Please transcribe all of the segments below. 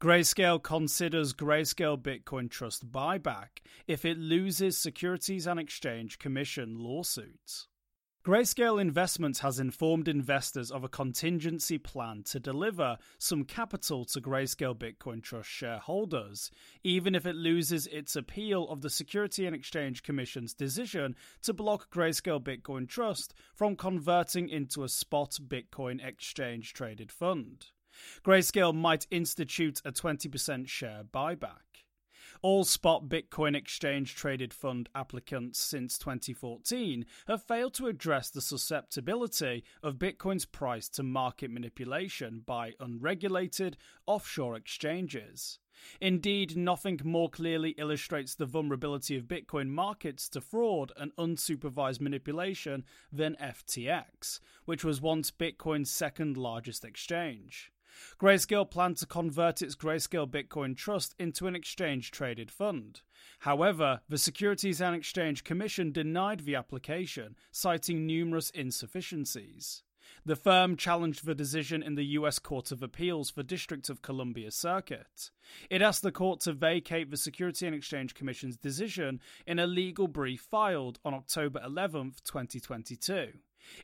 Grayscale considers Grayscale Bitcoin Trust buyback if it loses Securities and Exchange Commission lawsuits. Grayscale Investments has informed investors of a contingency plan to deliver some capital to Grayscale Bitcoin Trust shareholders, even if it loses its appeal of the Security and Exchange Commission's decision to block Grayscale Bitcoin Trust from converting into a spot Bitcoin exchange traded fund. Grayscale might institute a 20% share buyback. All spot Bitcoin exchange traded fund applicants since 2014 have failed to address the susceptibility of Bitcoin's price to market manipulation by unregulated offshore exchanges. Indeed, nothing more clearly illustrates the vulnerability of Bitcoin markets to fraud and unsupervised manipulation than FTX, which was once Bitcoin's second largest exchange. Grayscale planned to convert its Grayscale Bitcoin Trust into an exchange traded fund. However, the Securities and Exchange Commission denied the application, citing numerous insufficiencies. The firm challenged the decision in the U.S. Court of Appeals for District of Columbia Circuit. It asked the court to vacate the Security and Exchange Commission's decision in a legal brief filed on October 11, 2022.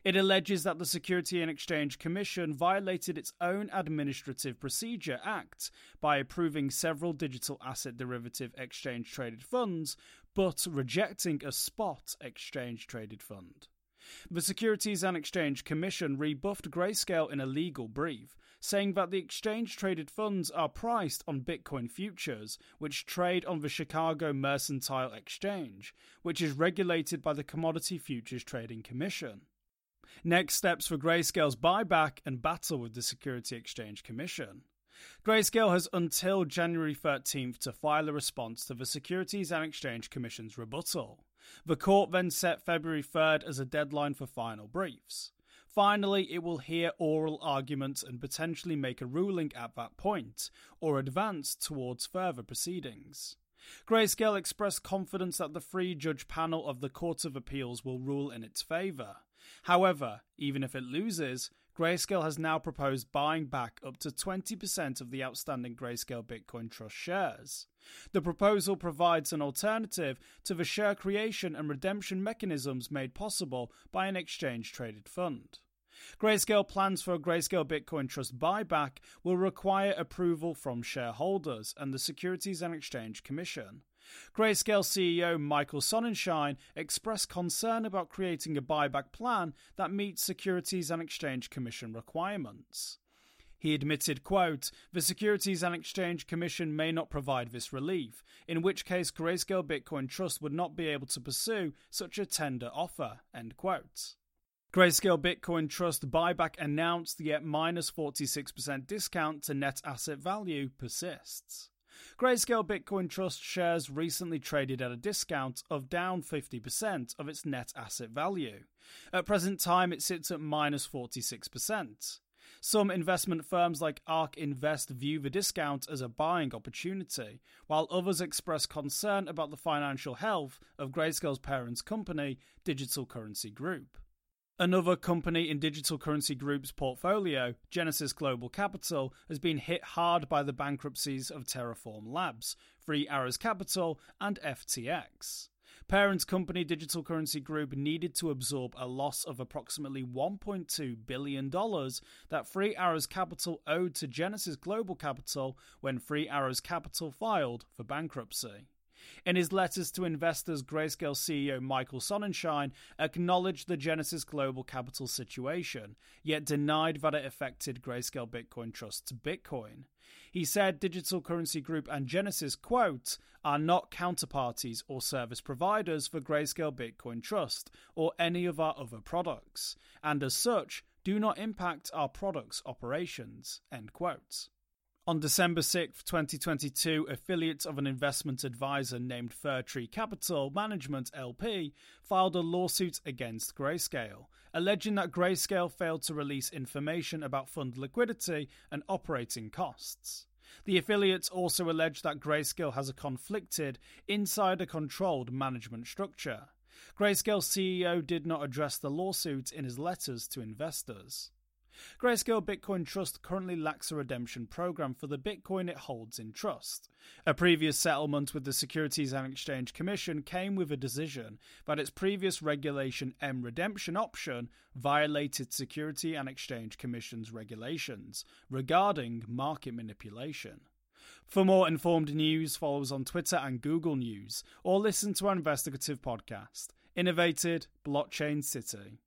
It alleges that the Security and Exchange Commission violated its own Administrative Procedure Act by approving several digital asset derivative exchange traded funds, but rejecting a spot exchange traded fund. The Securities and Exchange Commission rebuffed Grayscale in a legal brief, saying that the exchange traded funds are priced on Bitcoin futures, which trade on the Chicago Mercantile Exchange, which is regulated by the Commodity Futures Trading Commission. Next steps for Grayscale's buyback and battle with the Security Exchange Commission. Grayscale has until January 13th to file a response to the Securities and Exchange Commission's rebuttal. The court then set February 3rd as a deadline for final briefs. Finally, it will hear oral arguments and potentially make a ruling at that point, or advance towards further proceedings. Grayscale expressed confidence that the three judge panel of the Court of Appeals will rule in its favour. However, even if it loses, Grayscale has now proposed buying back up to 20% of the outstanding Grayscale Bitcoin Trust shares. The proposal provides an alternative to the share creation and redemption mechanisms made possible by an exchange traded fund. Grayscale plans for a Grayscale Bitcoin Trust buyback will require approval from shareholders and the Securities and Exchange Commission. Grayscale CEO Michael Sonnenshein expressed concern about creating a buyback plan that meets Securities and Exchange Commission requirements. He admitted, quote, the Securities and Exchange Commission may not provide this relief, in which case Grayscale Bitcoin Trust would not be able to pursue such a tender offer, end quote. Grayscale Bitcoin Trust buyback announced yet minus 46% discount to net asset value persists. Grayscale Bitcoin Trust shares recently traded at a discount of down 50% of its net asset value. At present time, it sits at minus 46%. Some investment firms like ARK Invest view the discount as a buying opportunity, while others express concern about the financial health of Grayscale's parent company, Digital Currency Group. Another company in Digital Currency Group's portfolio, Genesis Global Capital, has been hit hard by the bankruptcies of Terraform Labs, Three Arrows Capital, and FTX. Parent company Digital Currency Group needed to absorb a loss of approximately $1.2 billion that Three Arrows Capital owed to Genesis Global Capital when Three Arrows Capital filed for bankruptcy. In his letters to investors, Grayscale CEO Michael Sonnenshein acknowledged the Genesis Global Capital situation, yet denied that it affected Grayscale Bitcoin Trust's Bitcoin. He said Digital Currency Group and Genesis, quote, are not counterparties or service providers for Grayscale Bitcoin Trust or any of our other products, and as such, do not impact our products' operations, end quote. On December 6, 2022, affiliates of an investment advisor named Fir Tree Capital Management LP filed a lawsuit against Grayscale, alleging that Grayscale failed to release information about fund liquidity and operating costs. The affiliates also allege that Grayscale has a conflicted, insider controlled management structure. Grayscale CEO did not address the lawsuit in his letters to investors. Grayscale Bitcoin Trust currently lacks a redemption program for the Bitcoin it holds in trust. A previous settlement with the Securities and Exchange Commission came with a decision that its previous Regulation M redemption option violated Security and Exchange Commission's regulations regarding market manipulation. For more informed news, follow us on Twitter and Google News, or listen to our investigative podcast, Innovated Blockchain City.